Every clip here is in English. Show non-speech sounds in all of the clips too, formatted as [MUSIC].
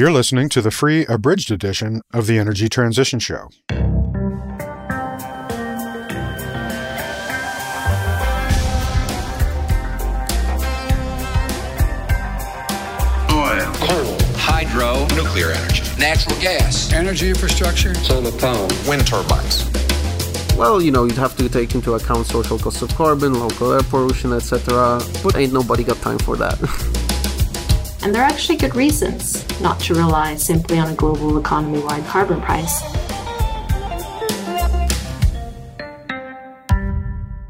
You're listening to the free abridged edition of the Energy Transition Show. Oil, coal, hydro, nuclear energy, natural gas, energy infrastructure, solar power, wind turbines. Well, you know, you'd have to take into account social cost of carbon, local air pollution, etc. But ain't nobody got time for that. [LAUGHS] and there are actually good reasons not to rely simply on a global economy wide carbon price.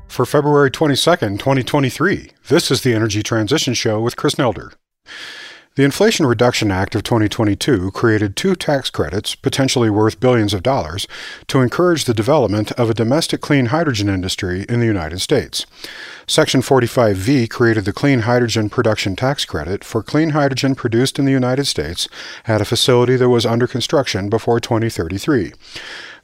For February 22nd, 2023, this is the Energy Transition Show with Chris Nelder. The Inflation Reduction Act of 2022 created two tax credits, potentially worth billions of dollars, to encourage the development of a domestic clean hydrogen industry in the United States. Section 45V created the Clean Hydrogen Production Tax Credit for clean hydrogen produced in the United States at a facility that was under construction before 2033.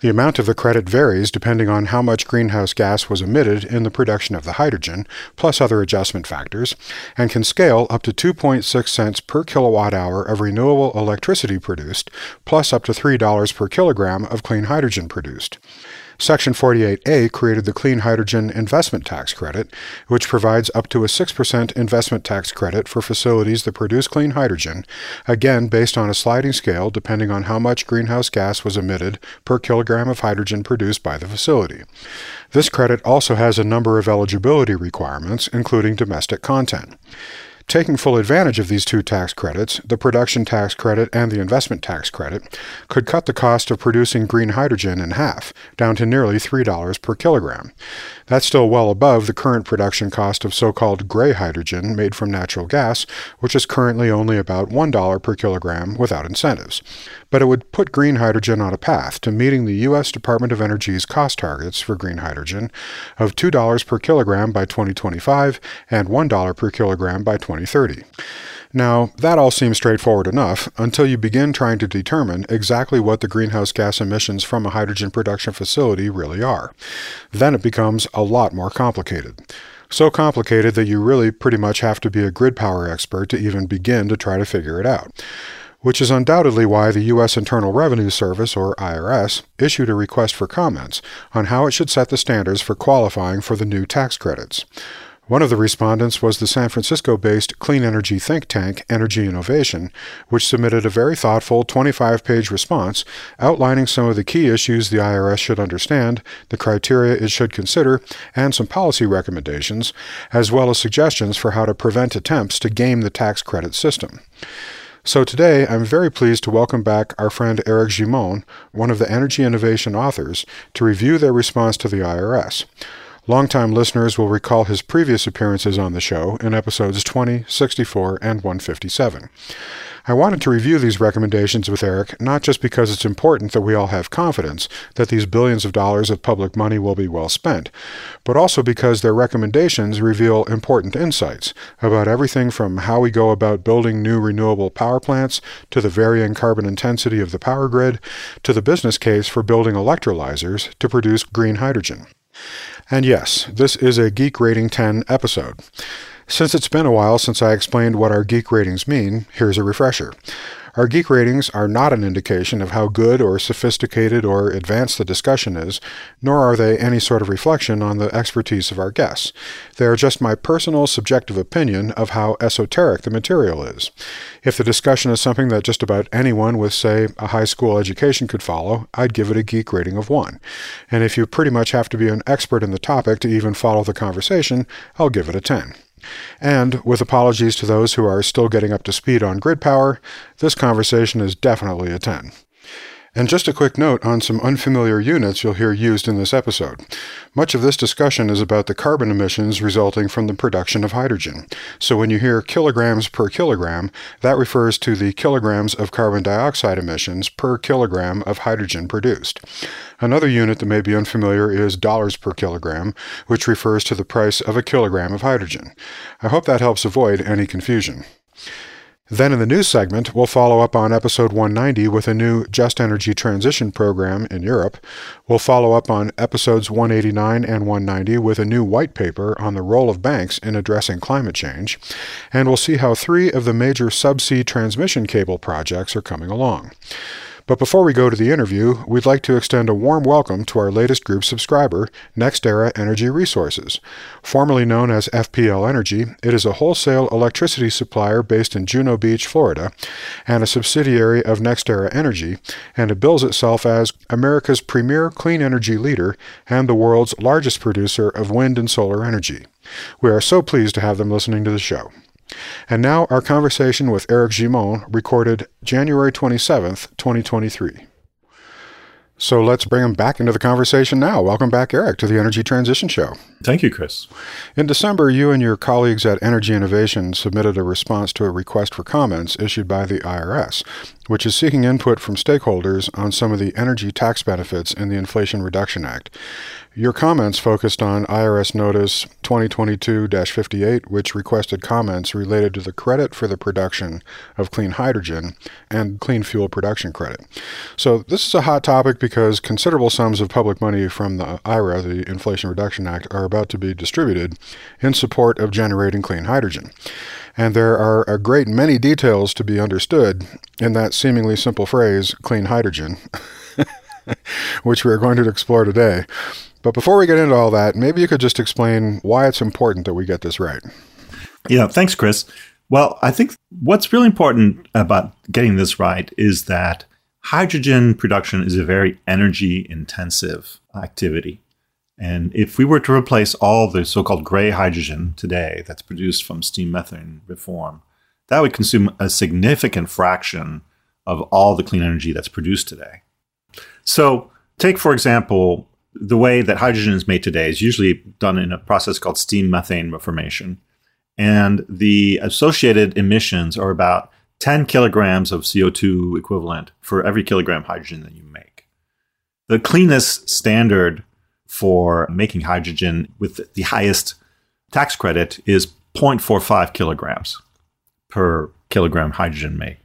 The amount of the credit varies depending on how much greenhouse gas was emitted in the production of the hydrogen, plus other adjustment factors, and can scale up to 2.6 cents per kilowatt hour of renewable electricity produced, plus up to $3 per kilogram of clean hydrogen produced. Section 48A created the Clean Hydrogen Investment Tax Credit, which provides up to a 6% investment tax credit for facilities that produce clean hydrogen, again based on a sliding scale depending on how much greenhouse gas was emitted per kilogram of hydrogen produced by the facility. This credit also has a number of eligibility requirements, including domestic content. Taking full advantage of these two tax credits, the production tax credit and the investment tax credit, could cut the cost of producing green hydrogen in half, down to nearly $3 per kilogram. That's still well above the current production cost of so called gray hydrogen made from natural gas, which is currently only about $1 per kilogram without incentives. But it would put green hydrogen on a path to meeting the U.S. Department of Energy's cost targets for green hydrogen of $2 per kilogram by 2025 and $1 per kilogram by 2030. Now, that all seems straightforward enough until you begin trying to determine exactly what the greenhouse gas emissions from a hydrogen production facility really are. Then it becomes a lot more complicated. So complicated that you really pretty much have to be a grid power expert to even begin to try to figure it out which is undoubtedly why the U.S. Internal Revenue Service, or IRS, issued a request for comments on how it should set the standards for qualifying for the new tax credits. One of the respondents was the San Francisco based clean energy think tank Energy Innovation, which submitted a very thoughtful 25 page response outlining some of the key issues the IRS should understand, the criteria it should consider, and some policy recommendations, as well as suggestions for how to prevent attempts to game the tax credit system. So today, I'm very pleased to welcome back our friend Eric Gimon, one of the Energy Innovation authors, to review their response to the IRS. Longtime listeners will recall his previous appearances on the show in episodes 20, 64, and 157. I wanted to review these recommendations with Eric not just because it's important that we all have confidence that these billions of dollars of public money will be well spent, but also because their recommendations reveal important insights about everything from how we go about building new renewable power plants to the varying carbon intensity of the power grid to the business case for building electrolyzers to produce green hydrogen. And yes, this is a Geek Rating 10 episode. Since it's been a while since I explained what our geek ratings mean, here's a refresher. Our geek ratings are not an indication of how good or sophisticated or advanced the discussion is, nor are they any sort of reflection on the expertise of our guests. They are just my personal subjective opinion of how esoteric the material is. If the discussion is something that just about anyone with, say, a high school education could follow, I'd give it a geek rating of 1. And if you pretty much have to be an expert in the topic to even follow the conversation, I'll give it a 10. And, with apologies to those who are still getting up to speed on grid power, this conversation is definitely a 10. And just a quick note on some unfamiliar units you'll hear used in this episode. Much of this discussion is about the carbon emissions resulting from the production of hydrogen. So when you hear kilograms per kilogram, that refers to the kilograms of carbon dioxide emissions per kilogram of hydrogen produced. Another unit that may be unfamiliar is dollars per kilogram, which refers to the price of a kilogram of hydrogen. I hope that helps avoid any confusion. Then in the news segment, we'll follow up on episode 190 with a new Just Energy Transition program in Europe. We'll follow up on episodes 189 and 190 with a new white paper on the role of banks in addressing climate change. And we'll see how three of the major subsea transmission cable projects are coming along. But before we go to the interview, we'd like to extend a warm welcome to our latest group subscriber, NextEra Energy Resources. Formerly known as FPL Energy, it is a wholesale electricity supplier based in Juno Beach, Florida, and a subsidiary of NextEra Energy, and it bills itself as America's premier clean energy leader and the world's largest producer of wind and solar energy. We are so pleased to have them listening to the show. And now our conversation with Eric Gimon, recorded January 27th, 2023. So let's bring him back into the conversation now. Welcome back, Eric, to the Energy Transition Show. Thank you, Chris. In December, you and your colleagues at Energy Innovation submitted a response to a request for comments issued by the IRS, which is seeking input from stakeholders on some of the energy tax benefits in the Inflation Reduction Act. Your comments focused on IRS Notice 2022 58, which requested comments related to the credit for the production of clean hydrogen and clean fuel production credit. So, this is a hot topic because considerable sums of public money from the IRA, the Inflation Reduction Act, are about to be distributed in support of generating clean hydrogen. And there are a great many details to be understood in that seemingly simple phrase, clean hydrogen, [LAUGHS] which we are going to explore today. But before we get into all that, maybe you could just explain why it's important that we get this right. Yeah, thanks, Chris. Well, I think what's really important about getting this right is that hydrogen production is a very energy intensive activity. And if we were to replace all the so called gray hydrogen today that's produced from steam methane reform, that would consume a significant fraction of all the clean energy that's produced today. So, take, for example, the way that hydrogen is made today is usually done in a process called steam methane reformation. And the associated emissions are about 10 kilograms of CO2 equivalent for every kilogram hydrogen that you make. The cleanest standard for making hydrogen with the highest tax credit is 0.45 kilograms per kilogram hydrogen made.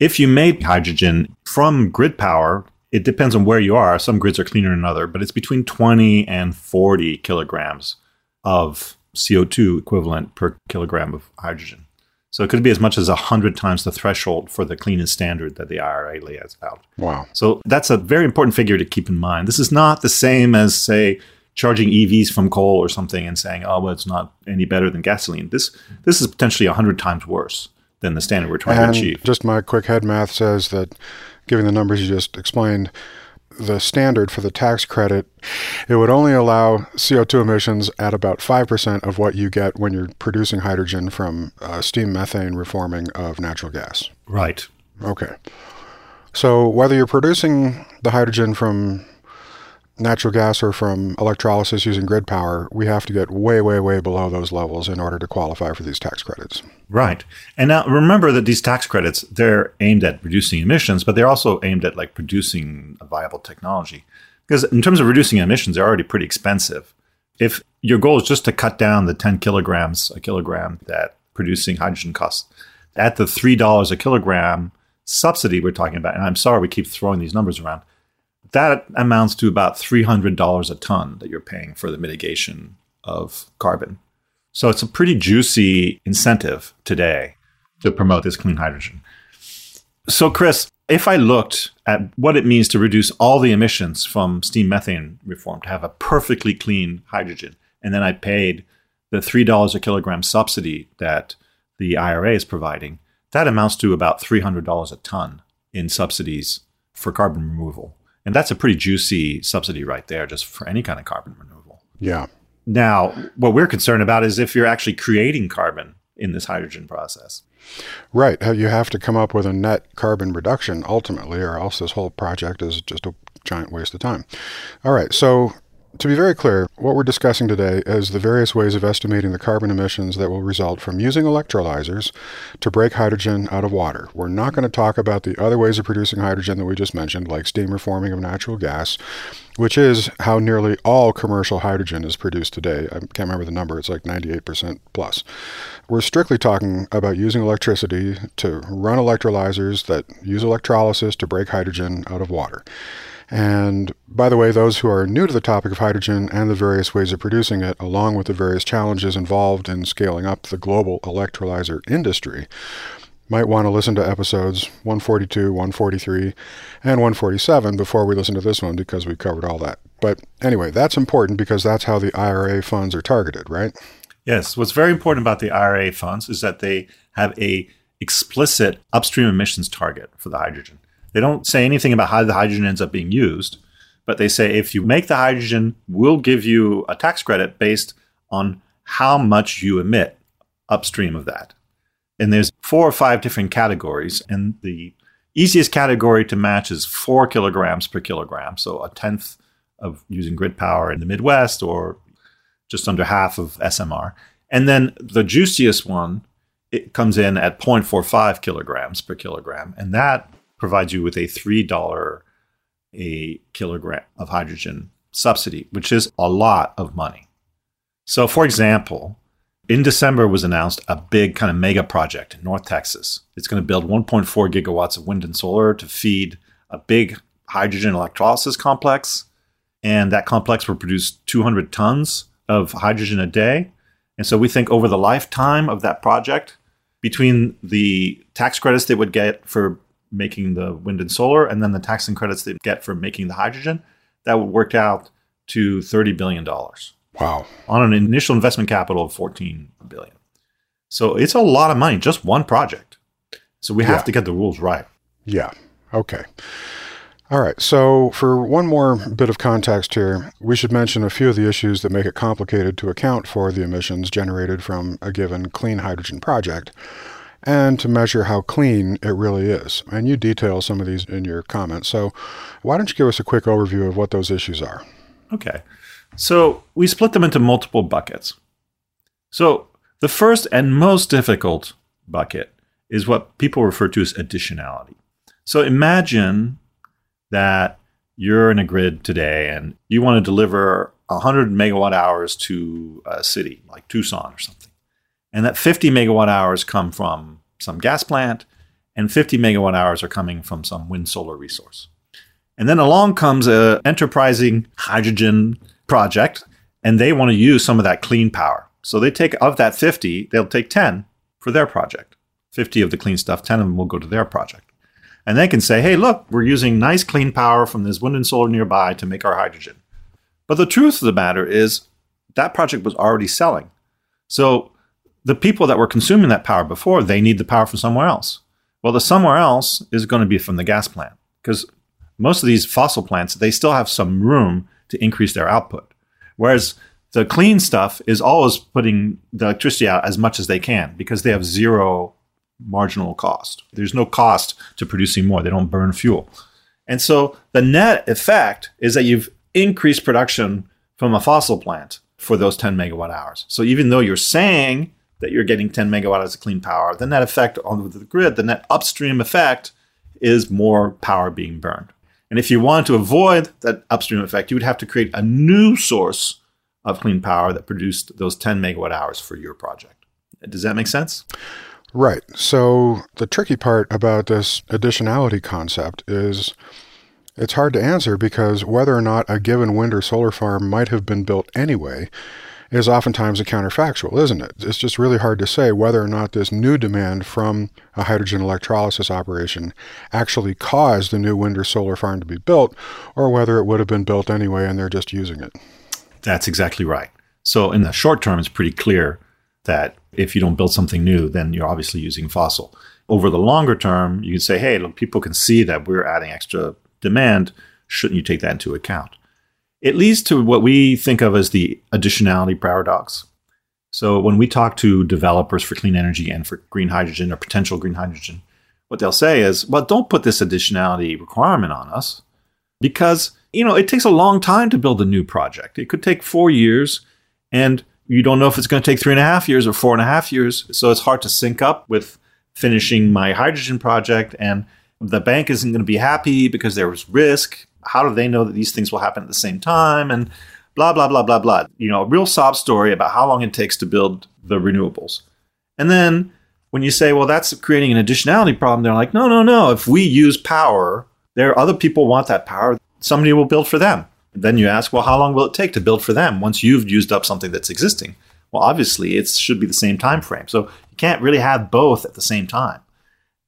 If you made hydrogen from grid power it depends on where you are. Some grids are cleaner than other, but it's between 20 and 40 kilograms of CO2 equivalent per kilogram of hydrogen. So it could be as much as 100 times the threshold for the cleanest standard that the IRA lays out. Wow. So that's a very important figure to keep in mind. This is not the same as, say, charging EVs from coal or something and saying, oh, well, it's not any better than gasoline. This, this is potentially 100 times worse than the standard we're trying and to achieve. Just my quick head math says that given the numbers you just explained, the standard for the tax credit, it would only allow CO2 emissions at about 5% of what you get when you're producing hydrogen from uh, steam methane reforming of natural gas. Right. Okay. So whether you're producing the hydrogen from natural gas or from electrolysis using grid power, we have to get way, way, way below those levels in order to qualify for these tax credits. Right. And now remember that these tax credits, they're aimed at reducing emissions, but they're also aimed at like producing a viable technology. Because in terms of reducing emissions, they're already pretty expensive. If your goal is just to cut down the 10 kilograms a kilogram that producing hydrogen costs, at the $3 a kilogram subsidy we're talking about, and I'm sorry we keep throwing these numbers around, that amounts to about $300 a ton that you're paying for the mitigation of carbon. So it's a pretty juicy incentive today to promote this clean hydrogen. So, Chris, if I looked at what it means to reduce all the emissions from steam methane reform to have a perfectly clean hydrogen, and then I paid the $3 a kilogram subsidy that the IRA is providing, that amounts to about $300 a ton in subsidies for carbon removal. And that's a pretty juicy subsidy right there, just for any kind of carbon removal. Yeah. Now, what we're concerned about is if you're actually creating carbon in this hydrogen process. Right. You have to come up with a net carbon reduction ultimately, or else this whole project is just a giant waste of time. All right. So to be very clear, what we're discussing today is the various ways of estimating the carbon emissions that will result from using electrolyzers to break hydrogen out of water. We're not going to talk about the other ways of producing hydrogen that we just mentioned, like steam reforming of natural gas, which is how nearly all commercial hydrogen is produced today. I can't remember the number, it's like 98% plus. We're strictly talking about using electricity to run electrolyzers that use electrolysis to break hydrogen out of water. And by the way, those who are new to the topic of hydrogen and the various ways of producing it, along with the various challenges involved in scaling up the global electrolyzer industry, might want to listen to episodes 142, 143, and 147 before we listen to this one because we covered all that. But anyway, that's important because that's how the IRA funds are targeted, right? Yes. What's very important about the IRA funds is that they have a explicit upstream emissions target for the hydrogen. They don't say anything about how the hydrogen ends up being used, but they say if you make the hydrogen, we'll give you a tax credit based on how much you emit upstream of that. And there's four or five different categories, and the easiest category to match is four kilograms per kilogram, so a tenth of using grid power in the Midwest, or just under half of SMR. And then the juiciest one, it comes in at 0.45 kilograms per kilogram, and that provides you with a $3 a kilogram of hydrogen subsidy, which is a lot of money. So, for example, in December was announced a big kind of mega project in North Texas. It's going to build 1.4 gigawatts of wind and solar to feed a big hydrogen electrolysis complex. And that complex will produce 200 tons of hydrogen a day. And so we think over the lifetime of that project, between the tax credits they would get for making the wind and solar, and then the tax and credits they get for making the hydrogen, that would work out to $30 billion. Wow. On an initial investment capital of 14 billion. So it's a lot of money, just one project. So we have Yeah. to get the rules right. Yeah. Okay. All right. So, for one more bit of context here, we should mention a few of the issues that make it complicated to account for the emissions generated from a given clean hydrogen project and to measure how clean it really is. And you detail some of these in your comments. So, why don't you give us a quick overview of what those issues are? Okay. So we split them into multiple buckets. So the first and most difficult bucket is what people refer to as additionality. So imagine that you're in a grid today and you want to deliver 100 megawatt hours to a city like Tucson or something. And that 50 megawatt hours come from some gas plant and 50 megawatt hours are coming from some wind solar resource. And then along comes a enterprising hydrogen project, and they want to use some of that clean power. So they take of that 50, they'll take 10 for their project. 50 of the clean stuff, 10 of them will go to their project. And they can say, hey, look, we're using nice clean power from this wind and solar nearby to make our hydrogen. But the truth of the matter is that project was already selling. So the people that were consuming that power before, they need the power from somewhere else. Well, the somewhere else is going to be from the gas plant because most of these fossil plants, they still have some room to increase their output. Whereas the clean stuff is always putting the electricity out as much as they can because they have zero marginal cost. There's no cost to producing more. They don't burn fuel. And so the net effect is that you've increased production from a fossil plant for those 10 megawatt hours. So even though you're saying that you're getting 10 megawatt hours of clean power, the net effect on the grid, the net upstream effect is more power being burned. And if you wanted to avoid that upstream effect, you would have to create a new source of clean power that produced those 10 megawatt hours for your project. Does that make sense? Right. So the tricky part about this additionality concept is it's hard to answer because whether or not a given wind or solar farm might have been built anyway is oftentimes a counterfactual, isn't it? It's just really hard to say whether or not this new demand from a hydrogen electrolysis operation actually caused the new wind or solar farm to be built or whether it would have been built anyway and they're just using it. That's exactly right. So in the short term, it's pretty clear that if you don't build something new, then you're obviously using fossil. Over the longer term, you can say, hey, look, people can see that we're adding extra demand. Shouldn't you take that into account? It leads to what we think of as the additionality paradox. So when we talk to developers for clean energy and for green hydrogen or potential green hydrogen, what they'll say is, well, don't put this additionality requirement on us because you know, it takes a long time to build a new project. It could take four years, and you don't know if it's going to take three and a half years or four and a half years. So it's hard to sync up with finishing my hydrogen project. And the bank isn't going to be happy because there was risk. How do they know that these things will happen at the same time? And blah, blah, blah, blah, blah. You know, a real sob story about how long it takes to build the renewables. And then when you say, well, that's creating an additionality problem, they're like, no, no, no. If we use power, there are other people want that power. Somebody will build for them. Then you ask, well, how long will it take to build for them once you've used up something that's existing? Well, obviously, it should be the same time frame. So you can't really have both at the same time.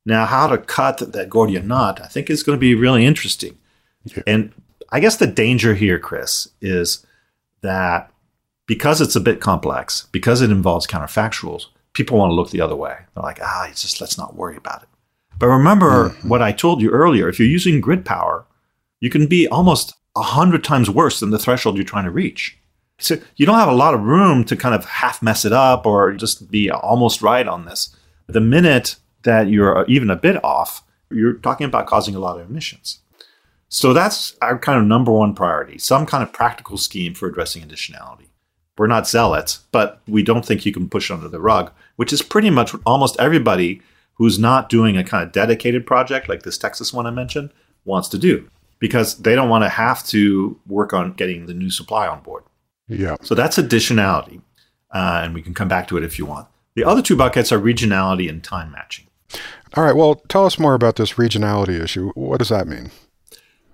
Now, how to cut that Gordian knot, I think is going to be really interesting. Yeah. And I guess the danger here, Chris, is that because it's a bit complex, because it involves counterfactuals, people want to look the other way. They're like, ah, it's just let's not worry about it. But remember what I told you earlier. If you're using grid power, you can be almost a hundred times worse than the threshold you're trying to reach. So you don't have a lot of room to kind of half mess it up or just be almost right on this. The minute that you're even a bit off, you're talking about causing a lot of emissions. So that's our kind of number one priority some kind of practical scheme for addressing additionality. We're not zealots, but we don't think you can push under the rug, which is pretty much what almost everybody who's not doing a kind of dedicated project like this Texas one I mentioned wants to do because they don't want to have to work on getting the new supply on board. Yeah. So that's additionality. Uh, and we can come back to it if you want. The other two buckets are regionality and time matching. All right. Well, tell us more about this regionality issue. What does that mean?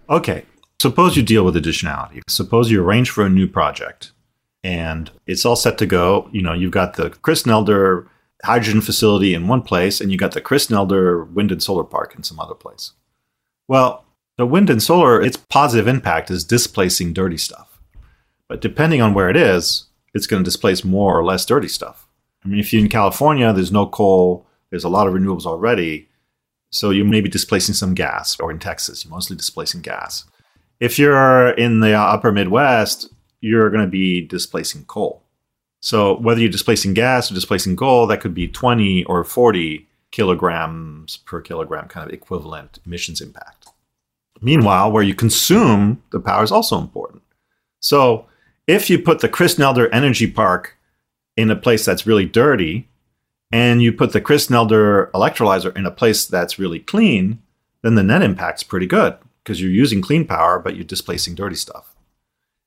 Okay. Suppose you deal with additionality. Suppose you arrange for a new project and it's all set to go. You know, you've got the Chris Nelder hydrogen facility in one place and you got the Chris Nelder wind and solar park in some other place. Well, the wind and solar, its positive impact is displacing dirty stuff. But depending on where it is, it's going to displace more or less dirty stuff. I mean, if you're in California, there's no coal, there's a lot of renewables already. So you may be displacing some gas, or in Texas, you're mostly displacing gas. If you're in the upper Midwest, you're going to be displacing coal. So whether you're displacing gas or displacing coal, that could be 20 or 40 kilograms per kilogram kind of equivalent emissions impact. Meanwhile, where you consume the power is also important. So if you put the Chris Nelder Energy Park in a place that's really dirty, and you put the Chris Nelder electrolyzer in a place that's really clean, then the net impact's pretty good because you're using clean power, but you're displacing dirty stuff.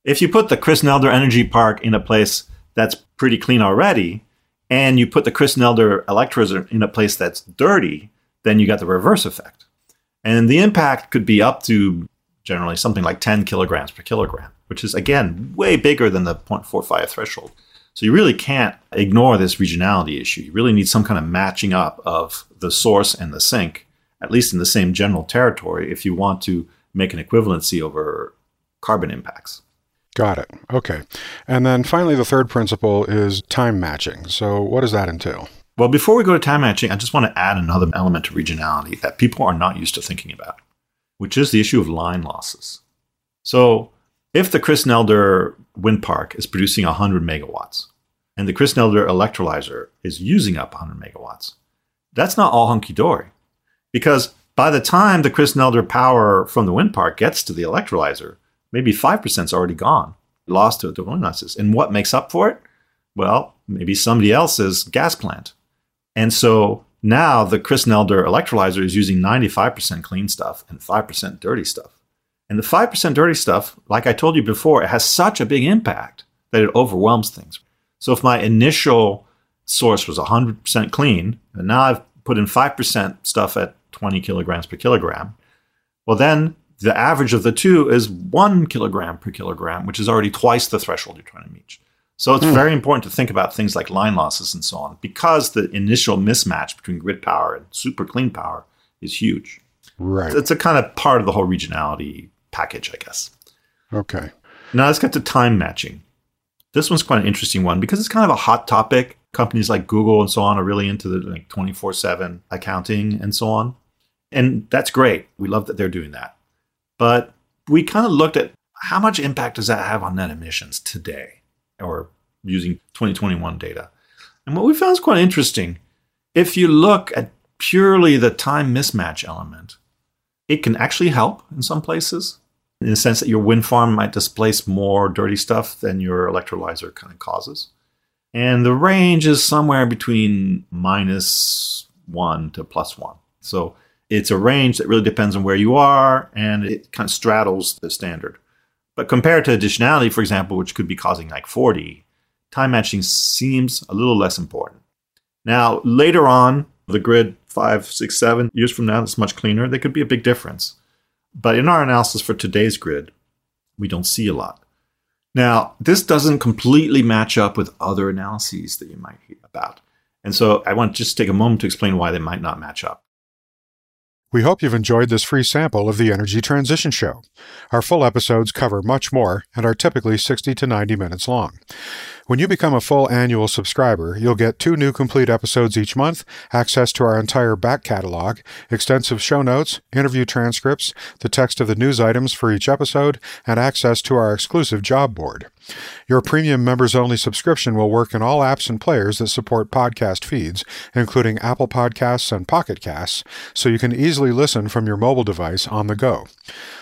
If you put the Chris Nelder Energy Park in a place that's pretty clean already, and you put the Chris Nelder electrolyzer in a place that's dirty, then you got the reverse effect. And the impact could be up to generally something like 10 kilograms per kilogram, which is again way bigger than the 0.45 threshold. So you really can't ignore this regionality issue. You really need some kind of matching up of the source and the sink, at least in the same general territory, if you want to make an equivalency over carbon impacts. Got it. Okay. And then finally, the third principle is time matching. So, what does that entail? Well, before we go to time matching, I just want to add another element of regionality that people are not used to thinking about, which is the issue of line losses. So, if the Chris Nelder wind park is producing 100 megawatts and the Chris Nelder electrolyzer is using up 100 megawatts, that's not all hunky dory. Because by the time the Chris Nelder power from the wind park gets to the electrolyzer, maybe 5% is already gone, lost to the wind losses. And what makes up for it? Well, maybe somebody else's gas plant. And so now the Chris Nelder electrolyzer is using 95% clean stuff and 5% dirty stuff. And the 5% dirty stuff, like I told you before, it has such a big impact that it overwhelms things. So if my initial source was 100% clean, and now I've put in 5% stuff at 20 kilograms per kilogram, well, then the average of the two is one kilogram per kilogram, which is already twice the threshold you're trying to reach. So it's hmm. very important to think about things like line losses and so on, because the initial mismatch between grid power and super clean power is huge. Right. It's a kind of part of the whole regionality package, I guess. Okay. Now let's get to time matching. This one's quite an interesting one because it's kind of a hot topic. Companies like Google and so on are really into the like 24/7 accounting and so on. And that's great. We love that they're doing that. But we kind of looked at how much impact does that have on net emissions today or using 2021 data. And what we found is quite interesting. If you look at purely the time mismatch element, it can actually help in some places. In the sense that your wind farm might displace more dirty stuff than your electrolyzer kind of causes. And the range is somewhere between minus one to plus one. So it's a range that really depends on where you are and it kind of straddles the standard. But compared to additionality, for example, which could be causing like 40, time matching seems a little less important. Now, later on, the grid five, six, seven years from now, that's much cleaner. There could be a big difference. But in our analysis for today's grid, we don't see a lot. Now, this doesn't completely match up with other analyses that you might hear about. And so I want to just take a moment to explain why they might not match up. We hope you've enjoyed this free sample of the Energy Transition Show. Our full episodes cover much more and are typically 60 to 90 minutes long. When you become a full annual subscriber, you'll get two new complete episodes each month, access to our entire back catalog, extensive show notes, interview transcripts, the text of the news items for each episode, and access to our exclusive job board. Your premium members only subscription will work in all apps and players that support podcast feeds, including Apple Podcasts and Pocket Casts, so you can easily listen from your mobile device on the go.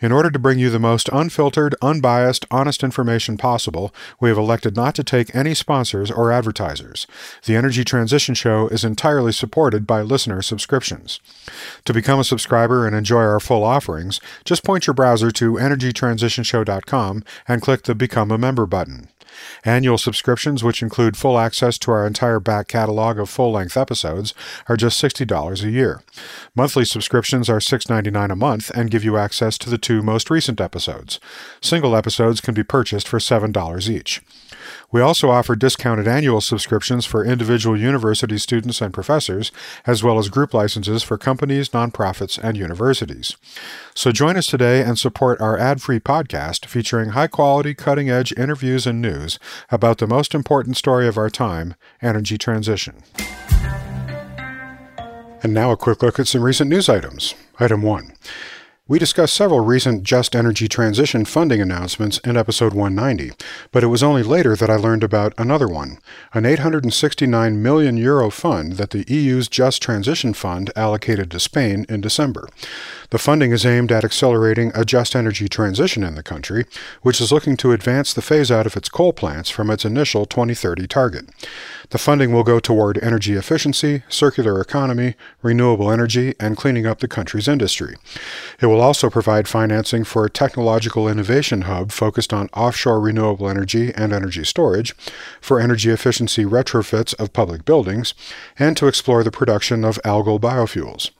In order to bring you the most unfiltered, unbiased, honest information possible, we have elected not to take any sponsors or advertisers. The Energy Transition Show is entirely supported by listener subscriptions. To become a subscriber and enjoy our full offerings, just point your browser to energytransitionshow.com and click the Become a Member button. Annual subscriptions, which include full access to our entire back catalog of full length episodes, are just $60 a year. Monthly subscriptions are $6.99 a month and give you access to the two most recent episodes. Single episodes can be purchased for $7 each. We also offer discounted annual subscriptions for individual university students and professors, as well as group licenses for companies, nonprofits, and universities. So join us today and support our ad free podcast featuring high quality, cutting edge interviews and news about the most important story of our time energy transition. And now a quick look at some recent news items. Item 1. We discussed several recent Just Energy Transition funding announcements in episode 190, but it was only later that I learned about another one, an 869 million euro fund that the EU's Just Transition Fund allocated to Spain in December. The funding is aimed at accelerating a just energy transition in the country, which is looking to advance the phase out of its coal plants from its initial 2030 target. The funding will go toward energy efficiency, circular economy, renewable energy, and cleaning up the country's industry. It will also provide financing for a technological innovation hub focused on offshore renewable energy and energy storage, for energy efficiency retrofits of public buildings, and to explore the production of algal biofuels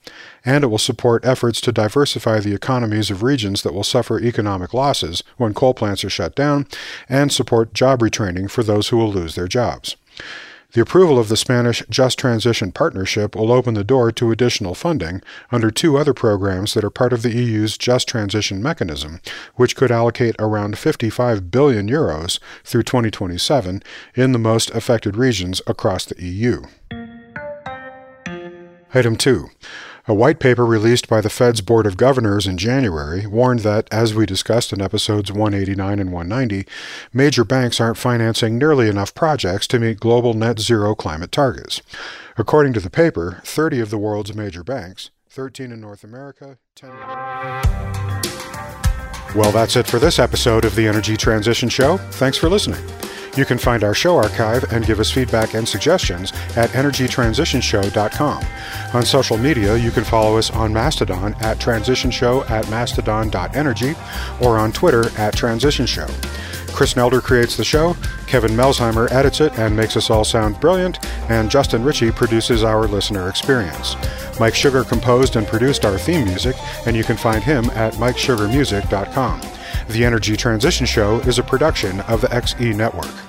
and it will support efforts to diversify the economies of regions that will suffer economic losses when coal plants are shut down, and support job retraining for those who will lose their jobs. The approval of the Spanish Just Transition Partnership will open the door to additional funding under two other programs that are part of the EU's Just Transition Mechanism, which could allocate around 55 billion euros through 2027 in the most affected regions across the EU. Item 2. A white paper released by the Fed's Board of Governors in January warned that, as we discussed in episodes 189 and 190, major banks aren't financing nearly enough projects to meet global net zero climate targets. According to the paper, 30 of the world's major banks, 13 in North America, 10 in Well, that's it for this episode of the Energy Transition Show. Thanks for listening. You can find our show archive and give us feedback and suggestions at energytransitionshow.com. On social media, you can follow us on Mastodon at transitionshow at mastodon.energy or on Twitter at transitionshow. Chris Nelder creates the show, Kevin Melsheimer edits it and makes us all sound brilliant, and Justin Ritchie produces our listener experience. Mike Sugar composed and produced our theme music, and you can find him at MikeSugarMusic.com. The Energy Transition Show is a production of the XE Network.